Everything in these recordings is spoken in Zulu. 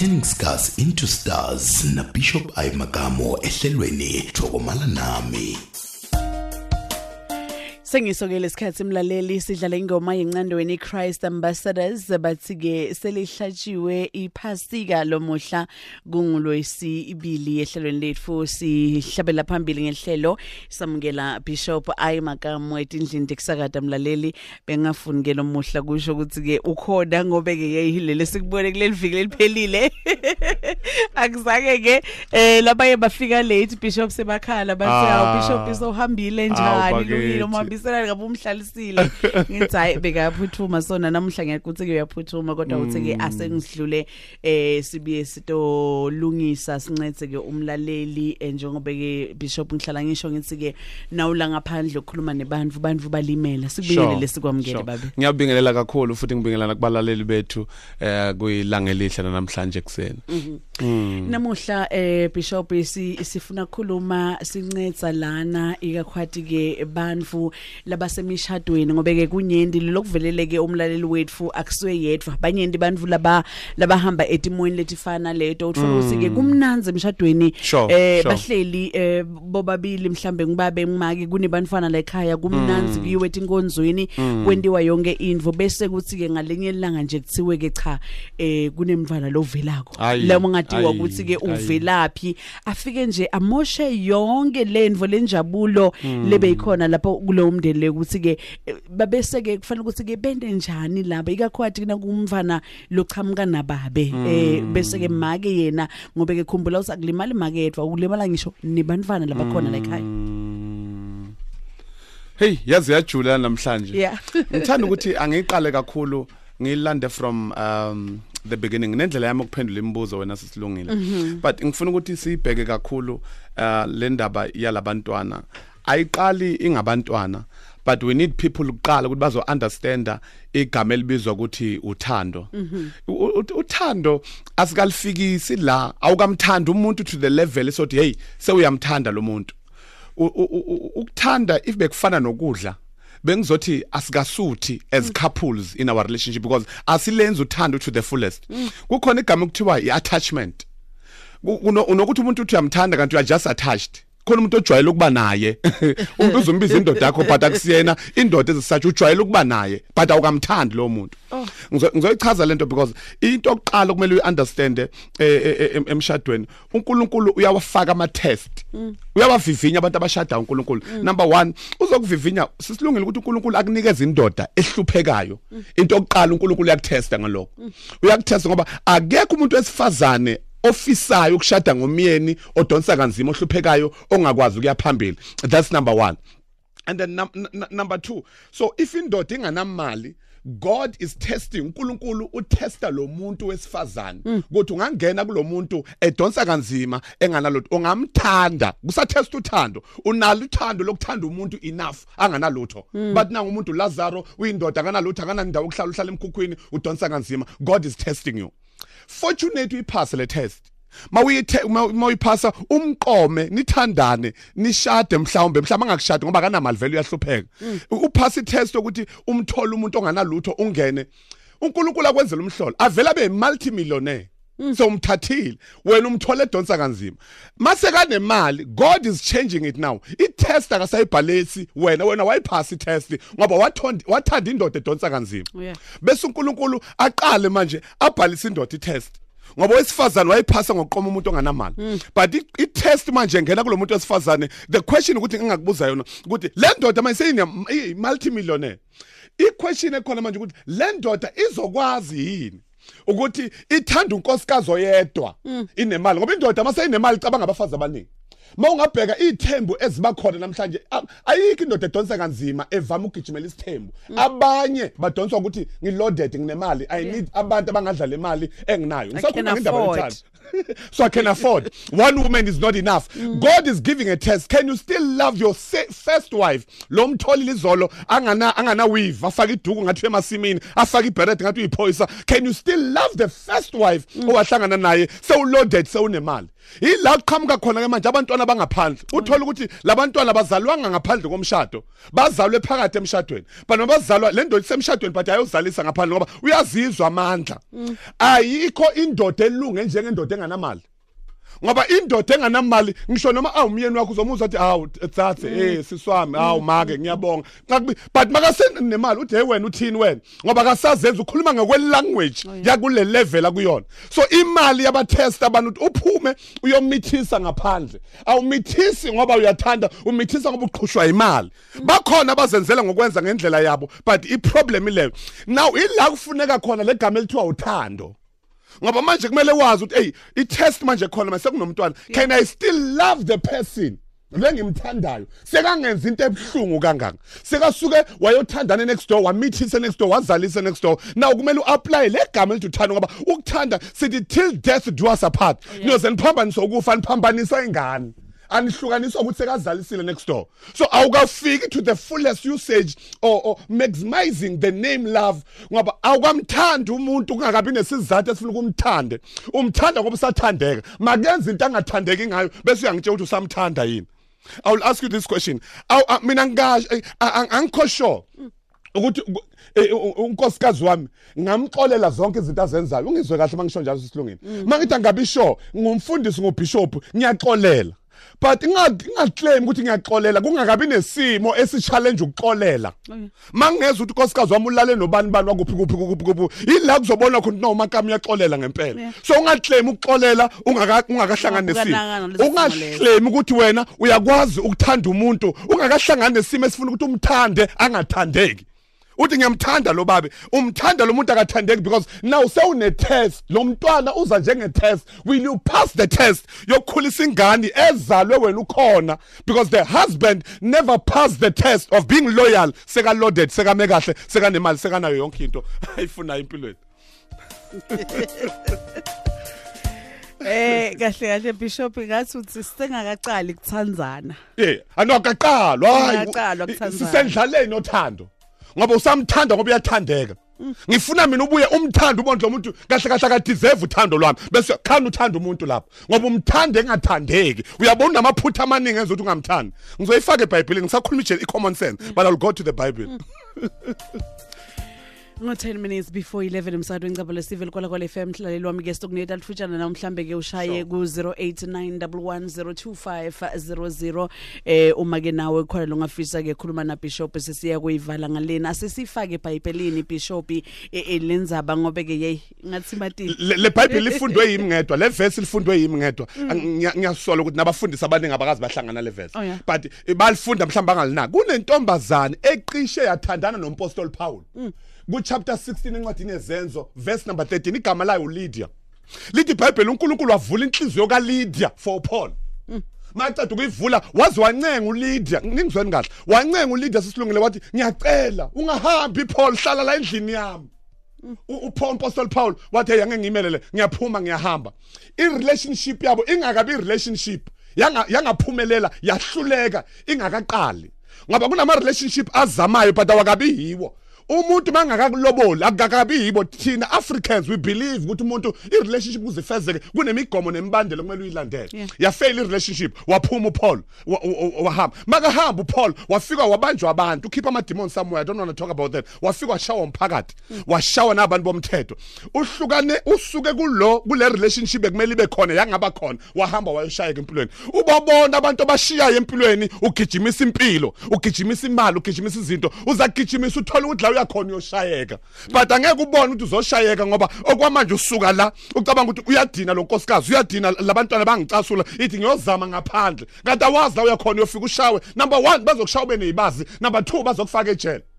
turning scars into stars na Bishop Ayimagamo ehlelweni Thokomala nami Sengisokele isikhathi mlaleli sidlala ingoma yencandweni Christ Ambassadors bathi ke selihlatshiwe iphasika lomuhla kunguloyisi ibili ehlelweni lethu sihlabela phambili ngehlelo samukela Bishop Ayimagamo etindlini kusakada mlaleli bengafuni ke lomuhla kusho ukuthi ke ukhona ngobe ke yihilele sikubone kuleli viki leliphelile akuzake ke eh labanye bafika late Bishop sebakhala bathi Ah. awu Bishop isohambile Awu, njani bakithi. lungile uhambisana ngabe umhlalisile. Ngithi hayi bekaphuthuma. Sona namhla ngiyakuthi ke uyaphuthuma kodwa uthi ke asengisidlule eh sibiye sitolungisa sincethe ke umlaleli eh, njengoba ke bishop ngihlala ngisho ngithi ke nawula ngaphandle ukukhuluma nebantu bantu balimela sikubiyele lesikwamukele sure. babe. Ngiyabingelela kakhulu futhi ngibingelela kubalaleli bethu eh kuyilanga elihle namhlanje kuseni namuhla eh bishop sifuna ukukhuluma sincetha lana ikakhwathi ke bantu labasemishadweni ngoba ke kunyendi lokuveleleke umlaleli wethu akusiwe yedwa. Banyendi bantu laba labahamba etimoyini letifana leto uthola ukuthi ke kumnanzi emshadweni Sure, eh sure. bahleli eh bobabili mhlambe ngibabe ngimaki kunebantfana la ekhaya kumnanzi kuyiwe etinkonzweni kwentiwa yonke indvo bese kuthi ke ngalenye ilanga nje kuthiwe ke cha eh kunemntwana lovelako Ayi, lamo ngatiwa ayi, ukuthi ke ayi. uvelaphi afike nje amoshe yonke lendvo lenjabulo lebe ikhona lapho kulowo mndeni le ukuthi ke eh, babese ke kufanele ukuthi ke bende njani laba ikakhwathi na kumfana lochamuka nababe. Eh bese ke make yena ngobe ke khumbula ukuthi akulimali maketwa ulimala ngisho nebantwana labakhona la ekhaya. Hey yazi yajula namhlanje. Yeah ngithanda ukuthi angiqale kakhulu ngilande from um the beginning. Nendlela yami ukuphendula imibuzo wena sisilungile. But ngifuna ukuthi sibheke kakhulu uh le ndaba yalabantwana. Ayiqali ingabantwana but we need people ukuqala ukuthi bazo understanda igama elibizwa ukuthi uthando. U- u- uthando asikalifikisi la awukamthanda umuntu to the level esothi hey sewuyamthanda lo muntu. U- u- u- ukuthanda if bekufana nokudla bengizothi asikasuthi as couples in our relationship because asilenze uthando to the fullest. Kukhona igama ekuthiwa i-attachment. Ku- kuno- unokuthi umuntu uthi uyamthanda kanti you are just attached. Khona umuntu ojwayele ukuba naye. Umuntu uzombiza indoda yakho but akusiyena indoda ezisatsha ujwayele ukuba naye but awukamthandi lo muntu. Ngizo- ngizoyichaza lento because into oqala kumele uyiunderstand eh, eh, eh, emshadweni uNkulunkulu uyawafaka ama test uyabavivinya abantu abashada uNkulunkulu. Number 1 uzokuvivinya sisilungile ukuthi uNkulunkulu akunikeza indoda ehluphekayo. Into oqala uNkulunkulu uyakutesta ngalokho. Uyakutesta ngoba akekho umuntu wesifazane ofisayo ukushada ngomyeni odonsa kanzima ohluphekayo ongakwazi ukuya phambili. That's number 1 and then num n- number 2 so if indoda inganamali God is testing uNkulunkulu utesta lo muntu wesifazane. Ukuthi ungangena kulomuntu edonsa kanzima enganalutho ungamthanda. Kusatest uthando. Unalo uthando lokuthanda umuntu enough anganalutho. But nangu umuntu Lazaro uyindoda kanalutho akanandawo ukuhlala uhlala emkhukhwini udonsa kanzima. God is testing you. Fortunate uyiphasa le test. Mawuyithe mawuyiphasa umqome nithandane nishade mhlawumbe mhlawumbe angakushadi ngoba kanamali vele uyahlupheka. Uphasa itest ukuthi umthola umuntu onganalutho ungene. uNkulunkulu akwenzela umhlolo avela be multimillionaire. So umthathile wena umthole edonsa kanzima. Mase kanemali god is changing it now. Itest akasayibhalesi wena wena wayiphasa itest ngoba wathonda wathanda indoda edonsa kanzima. Yeah. bese uNkulunkulu aqale manje abhalisa indoda itest ngoba wesifazane wayiphasa ngokuqoma umuntu onganamali. But i- i-test manje ngena kulo muntu wesifazane. The question ukuthi engakubuza yona ukuthi le ndoda manje seyine multi millionaire i-question ekhona manje ukuthi le ndoda izokwazi yini? Ukuthi ithanda unkosikazi oyedwa inemali ngoba indoda mase inemali cabanga abafazi abaningi. Mawungabheka ithembu eziba khona namhlanje a- ayikho indoda edonsa kanzima evama ukugijimela isithembu abanye badonswa ukuthi ngiloaded nginemali i need abantu abangadla le mali enginayo Ngisakhuluma ngendaba afford. yothando. so I can afford. One woman is not enough. God is giving a test. Can you still love your se- first wife? Lo mtholi lizolo angana angana weave afaka iduku ngathi emasimini afaka iberet ngathi uyiphoyisa. Can you still love the first wife owahlangana naye sewuloaded sewunemali? Ila qhamuka khona ke manje abantwana bangaphandle. Uthola ukuthi labantwana bazalwanga ngaphandle komshado bazalwe phakathi emshadweni. Bana bazalwa le ndoda isemshadweni but ayozalisa ngaphandle ngoba uyazizwa amandla. Ayikho indoda elunge njengendoda enganamali. Ngoba indoda enganamali ngisho noma awumyeni wakho uzomuzwa ukuthi awu tsathe eh siswami awu make ngiyabonga. Ngakubi but makasenemali uthi hey wena uthini wena? Ngoba kasazenza ukhuluma ngokwe language yakule level akuyona. So imali yabatest abantu ukuthi uphume uyomithisa ngaphandle. Awumithisi ngoba uyathanda umithisa ngoba uqhushwa imali bakhona abazenzela ngokwenza ngendlela yabo but i problem ileyo. Now ila kufuneka khona legama elithiwa uthando. Ngoba manje kumele wazi ukuthi hey i-test manje khona mase kunomntwana. Can i still love the person? Le ngimthandayo sekangenza into ebuhlungu kangaka. Sekasuke wayothandana next door wamithisa next door wazalisa next door. Now kumele uapply le gama elithi uthando ngoba ukuthanda sithi till death do us apart. Niyoze niphambanise ukufa niphambanisa ingane. Anihlukaniswa ukuthi sekazalisile next door. So awukafiki to the fullest usage or, or maximizing the name love ngoba awukamthandi umuntu kungakabi nesizathu esifuna ukumthande. Umthanda ngoba usathandeka. Makenza into angathandeki ngayo bese uyangitshela ukuthi usamthanda yini. I will ask you this question. Aw a- mina ngasho angikho sure ukuthi u- eh, u- unkosikazi wami ngamxolela zonke izinto azenzayo. Ungizwe kahle mangisho njalo sisilungini mangithi angabi sure ngumfundisi ngubishop ngiyaxolela. But ngingaclaim ukuthi ngiyaxolela kungakabi nesimo esi-challenge ukuxolela. Mangingeza ukuthi unkosikazi wami ulale nobani bani wakuphi kuphi kuphi kuphi yila kuzobona khona ukuthi no makami uyaxolela ngempela. Yeah. so ungaclaim ukuxolela ungaka- ungakahlangani Ungabukananga nesimo nalesi simo leso. ungaclaim ukuthi wena uyakwazi ukuthanda umuntu ungakahlangani nesimo esifuna ukuthi umthande angathandeki. Uthi ngiyamthanda lo babe umthanda lo muntu akathandeki because now sewune test lo mntwana uza njenge test will you pass the test yokukhulisa ingane ezalwe wena ukhona because the husband never passed the test of being loyal seka loaded seka mekahle seka nemali seka nayo yonke into ayifunayo empilweni Eh kahle kahle bishop ngathi uthi singakaqali kuthandzana. Eh, anokaqalwa hayi. Kungaqalwa kuthandana. Sisendlaleni othando. Ngoba usamthanda ngoba uyathandeka. Ngifuna mina ubuye umthanda ubone lo muntu kahle kahle ka deserve uthando lwami. Bese khani uthanda umuntu lapho ngoba umthande engathandeki. Uyabona amaphutha amaningi enza ukuthi ungamthandi. Ngizoyifaka eBhayibhelini ngisakhuluma nje i-common sense but I'll go to the Bible. Ngo 10 minutes before 11 umsado ngicabule sivele kwala kwala FM hlaleli wami ke stokuneta lifutshana na mhlambe ke ushaye ku 0891110250 eh uma ke nawe khona longafisa ke khuluma na bishop sesiya kuyivala ngalena asesifake eBhayibhelini bishop eh, eh, lenzaba ngobe ke yey ngathi matini le le Bible lifundwe yimi ngedwa le verse lifundwe yimi ngedwa. Ngiya- ngiyasola ukuthi nabafundisi abaningi abakazi bahlangana le verse Oh, but eh, balifunda mhlawumbe bangalinaki kunentombazane eqishe yathandana nompostoli Paul. Ku chapter 16 encwadini yezenzo verse number 13 igama layo Lydia lithi iBhayibheli uNkulunkulu wavula inhliziyo kaLydia for Paul. Maceda ukuyivula wazi wancenga uLydia. Ningizweni kahle? Wancenga uLydia sisilungile wathi ngiyacela ungahambi Paul hlala la endlini yami. U- uPaul Apostle Paul wathi hey angeke ngimelele ngiyaphuma ngiyahamba. Irelationship yabo ingakabi relationship yanga yangaphumelela yahluleka ingakaqali. Ngoba kunama relationship azamayo but awakabi yiwo. Umuntu mangakakuloboli akakabi yibo thina Africans we believe ukuthi umuntu irelationship kuzifezeke kunemigomo nemibandelo kumele uyilandele. Yeah. yafail irelationship waphuma uPaul wa- wa- wa- wahamba. Makahamba uPaul wafika wabanjwa abantu. Ukhipha ama demons somewhere. I don't want to talk about that. Wafika washawa umphakathi. Washawa nabantu bomthetho. Uhlukane usuke kulo kule relationship ekumele ibe khona yangaba khona wahamba wayoshayeka empilweni. Ubabona abantu abashiyayo empilweni ugijimisa impilo ugijimisa imali ugijimisa izinto uzagijimisa uthola ukuthi la uyakhona uyoshayeka. But angeke ubone ukuthi uzoshayeka ngoba okwamanje usuka la ucabanga ukuthi uyadina lo nkosikazi uyadina labantwana bangicasula ithi ngiyozama ngaphandle. Kanti awazi la uyakhona uyofika ushawe. Number 1 bazokushaya ube nezibazi number 2 bazokufaka ejele.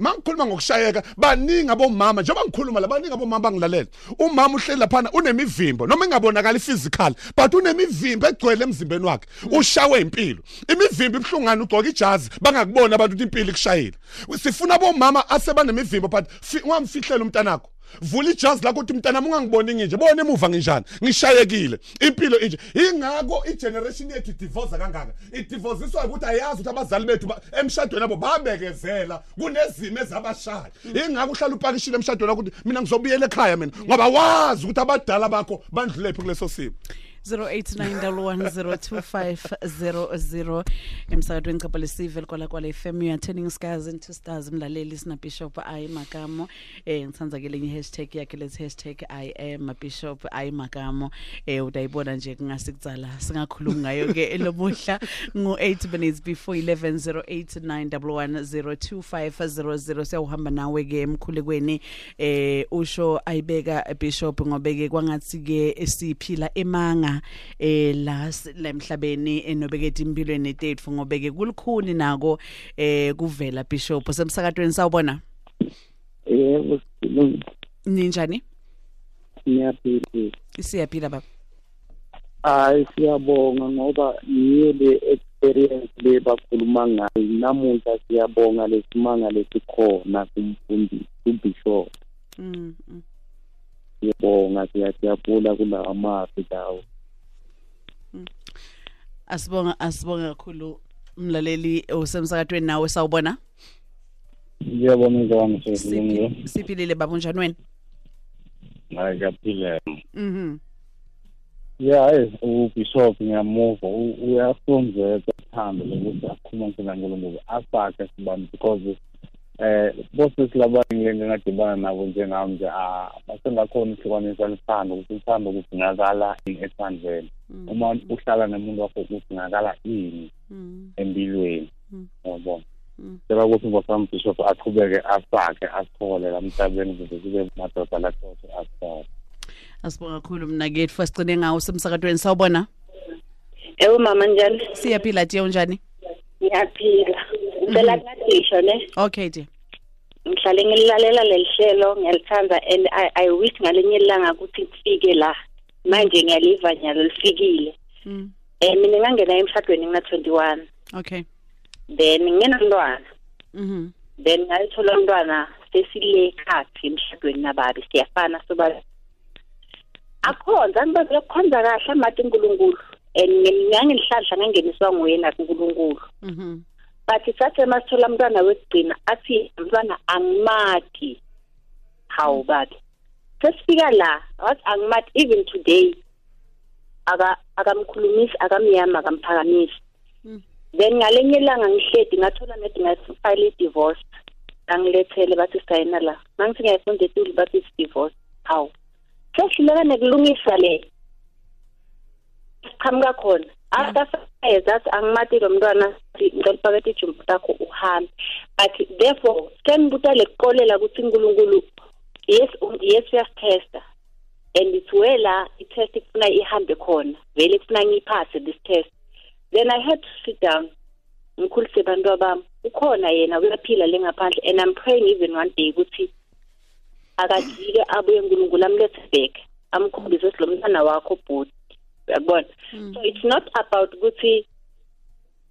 Mangikhuluma ngokushayeka baningi abomama njengoba ngikhuluma la baningi abomama bangilalela umama uhleli laphana unemivimbo noma ingabonakala physical but unemivimbo egcwele emzimbeni wakhe. Ushawe impilo. Imivimbo ibhlungana ugcoka ijazi bangakubona abantu ukuthi impilo ikushayile. Sifuna abomama asebanemivimbo but fi- ungamfihlela umntanakho. Vula ijazi lakho ukuthi mntanami ungangiboni nginje. Bona emuva nginjani? Ngishayekile. Impilo inje. Ingako igeneration yethu idivorce kangaka. Idivoziswa ukuthi ayazi ukuthi abazali bethu ba- emshadweni abo babekezela kunezimo ezabashaya. Ingako uhlala upakishile emshadweni wakho ukuthi mina ngizobuyela ekhaya mina ngoba wazi ukuthi abadala bakho bandlulephi kuleso simo. 0891102500 emsakadweni ngicapha lesive likwala kwala FM you are turning stars into stars mlaleli sinabishop ayi makamo. Eh ngithanza ke lenye hashtag yakhe lethi hashtag I am bishop ayi makamo. Eh utayibona nje kungasikudzala singakhulumi ngayo ke elomuhla ngo 8 minutes before 11 089 siyawuhamba nawe ke emkhulekweni eh usho ayibeka bishop ngobe ke kwangathi ke siphila emanga eh la s- la emhlabeni enobeketi impilweni netetfu ngobe ke kulikhuni nako eh kuvela bishop. Semsakatweni sawubona? Yebo ninjani? Siyaphila siyaphila baba. Hayi siyabonga ngoba yiyo le experience le bakhuluma ngayo. Namuhla siyabonga lesimanga lesikhona kumfundisi kubishop. Mm mm. siyabonga siyajabula kulawa mavi lawo asibonga asibonga kakhulu umlaleli osemsakatweni nawe sawubona. Ngiyabona njani Siphi- siphilile baba unjani wena? Hayi kaphile. Mhm. Ya hayi ubishop ngiyamuva. U- uyafundeka uthando lokuthi akhuluma nkulunkulu afake sibani because eh bose silabanye ngile ngingadibana nabo njengami nje ah basengakhona ukuhlukanisa lithando ukuthi uthando kudingakala ini ethandweni Mm, uma uhlala nomuntu wakho kudingakala ini? Mm, empilweni Mm. yabona Mm. cela ukuthi ngosami bishop aqhubeke afake asithole la emhlabeni ukuze kube madoda lathothe asithole asibonga kakhulu mna kethu asigcine ngawo semsakatweni sawubona? Ewe mama njani? siyaphila tiye unjani Ngiyaphila. Ngicela kungadisho ne. okay dear Ngihlale ngililalela leli hlelo ngiyalithanda and I, I wish ngalinye ilanga ukuthi kufike la. Manje ngiyaliva nyalo lifikile. mm. Eh mina ngangena emshadweni ngina 21. okay Then nginamntwana. mhm Then ngalithola umntwana sesile khathi emshadweni nababi siyafana soba akhonza ngibe lokukhonza kahle amathi uNkulunkulu and ngingangilihlanhla ngangeniswa nguyena kuNkulunkulu mhm but sathi masithola umntwana wekugcina athi umntwana angimathi hawu bathi sesifika la wathi angimathi even today aka akamkhulumisi akamyama akamphakamisi Mm. then ngalenye ilanga ngihledi ngathola nethi ngafile i-divorce angilethele bathi sayina la mangithi ngiyafunda etuli bathi it's divorce hawu sehluleka nekulungisa le siqhamuka khona after five years athi angimathi lo mntwana ngicela upakethe ijumbu lakho uhambe. But therefore sengibuta lekuqolela ukuthi uNkulunkulu yes yes uyasitesta. And it's where la i-test ifuna ihambe khona vele kufuna ngiyiphase this test. Then i had to sit down ngikhulise abantu abami. Ukhona yena uyaphila le ngaphandle and i'm praying even one day ukuthi akajike abuye uNkulunkulu amlethe back amkhombise ukuthi lo mntwana wakho bhuti uyabona? So it's not about ukuthi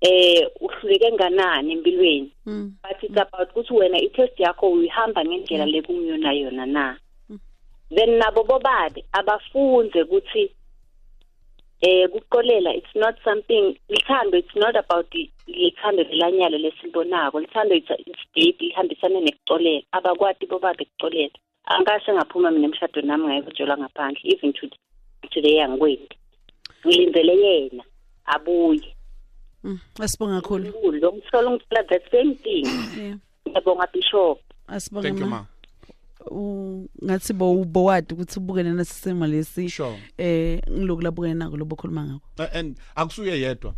eh uhluleke kanani empilweni mm. but it's about ukuthi wena i-test yakho uyihamba ngendlela lekungiyona yona na. Then nabo bobade abafunze ukuthi eh kuqolela it's not something lithando it's not about the- lithando lelanyalo lesilibonako lithando it's it's deep lihambisana nekucolela abakwati bobade kucolela angase ngaphuma mina emshadweni nami ngayikujola ngaphandle even to today angikwendi ngilindele yena abuye. Mm. asibonga kakhulu. uNkulunkulu lo mtholo ngicela that same thing yeah. Ngiyabonga bishop. Asibonga thank you ma. ngathi bo ubowadi ukuthi ubukene nasisimo lesi. Sure. eh ngiloku labukene nako lobokhuluma ngakho. Uh, and akusuye yedwa.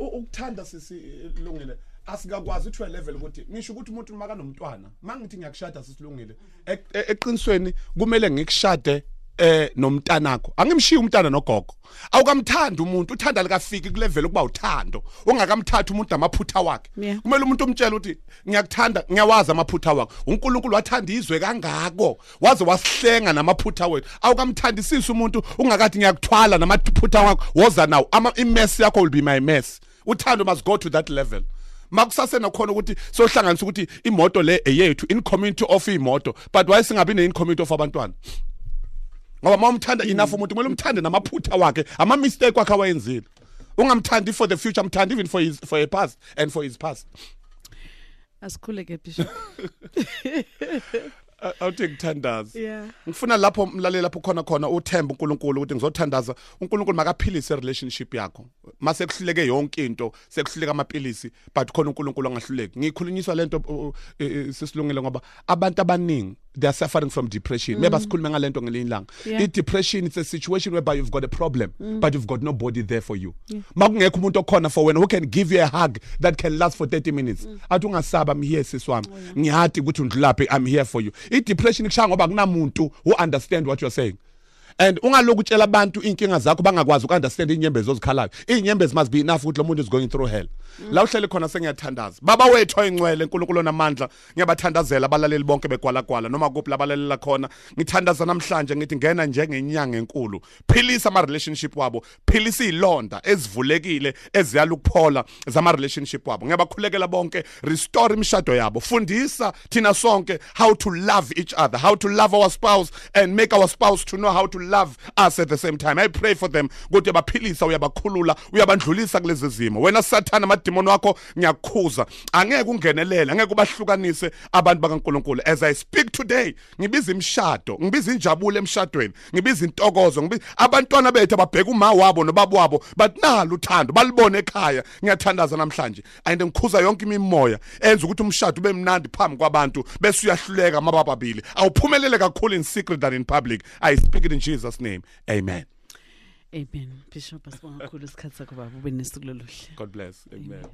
Ukuthanda sisilungile asikakwazi ukuthi level ukuthi ngisho ukuthi umuntu makanomntwana mangithi ngiyakushada sisilungile e- e- eqinisweni kumele ngikushade eh nomntanakho. Angimshiya umntana nogogo. Awukamthanda umuntu uthanda likafiki kulevel ukuba uthando. Ungakamthatha umuntu namaphutha wakhe. Yeah. kumele umuntu umtshele ukuthi ngiyakuthanda ngiyawazi amaphutha wakho. uNkulunkulu wathanda izwe kangako waze wasihlenga namaphutha wethu. Awukamthandisisi umuntu ungakathi ngiyakuthwala namaphutha wakho. Woza nawo. Ama imess yakho will be my mess. Uthando must go to that level. Makusasena khona ukuthi sohlanganisa ukuthi imoto le eyethu in community of imoto. But why singabi ne in community of abantwana? Ngoba mawumthanda enough umuntu kumele umthande namaphutha wakhe. Ama mistake wakhe awayenzile ungamthandi for the future mthandi even for his for a past and for his past. Asikhuleke bishop. Awuthi ngithandaza yeah. Ngifuna lapho mlaleli lapho khona khona uthemba uNkulunkulu ukuthi ngizothandaza uNkulunkulu makaphilise relationship yakho. Mase kuhluleke yonke into sekuhluleka amapilisi but khona uNkulunkulu angahluleki. Ngikhulunyiswa lento uh, uh, sesilungile ngoba abantu abaningi they are suffering from depression. Mm. maybe sikhulume ngalento ngelinye ilanga depression it's a situation whereby you've got a problem mm. but you've got nobody there for you. Makungekho umuntu okhona for wena who can give you a hug that can last for 30 minutes. Mm. athi ungasaba i'm here Oh, siswami ngiyati ukuthi undlulaphi i'm here for you. I depression kushaya ngoba kunamuntu who understand what you're saying. And ungaloku utshela abantu inkinga zakho bangakwazi ukunderstand inyembezi ozikhalayo inyembezi must be enough ukuthi lo muntu is going through hell la uhleli khona sengiyathandaza. Baba wethu oyingcwele nkulunkulu namandla ngiyabathandazela abalaleli bonke begwalagwala noma kuphi labalalela khona ngithandaza namhlanje ngithi ngena njengenyanga enkulu. Philisa ama relationship wabo. Philisa iy'londa ezivulekile eziyala ukuphola zama relationship wabo. Ngiyabakhulekela bonke restore imishado yabo. Fundisa thina sonke how to love each other how to love our spouse and make our spouse to know how to love us at the same time. I pray for them kuthi uyabaphilisa uyabakhulula uyabandlulisa kulezi zimo. Wena sathana amadimoni wakho ngiyakukhuza angeke ungenelele angeke ubahlukanise abantu bakaNkuluNkulu. As i speak today ngibiza imshado ngibiza injabulo emshadweni ngibiza intokozo ngibiza abantwana bethu ababheka uma wabo nobaba wabo bathi nalo uthando balibone ekhaya. Ngiyathandaza namhlanje. And ngikhuza yonke imimoya enza ukuthi umshado ube mnandi phambi kwabantu bese uyahluleka mabababili. Awuphumelele kakhulu in secret than in public. I speak it in jesus name. Amen. Amen bishop asibonga kakhulu isikhathi sakho baba ube nesuku loluhle god bless amen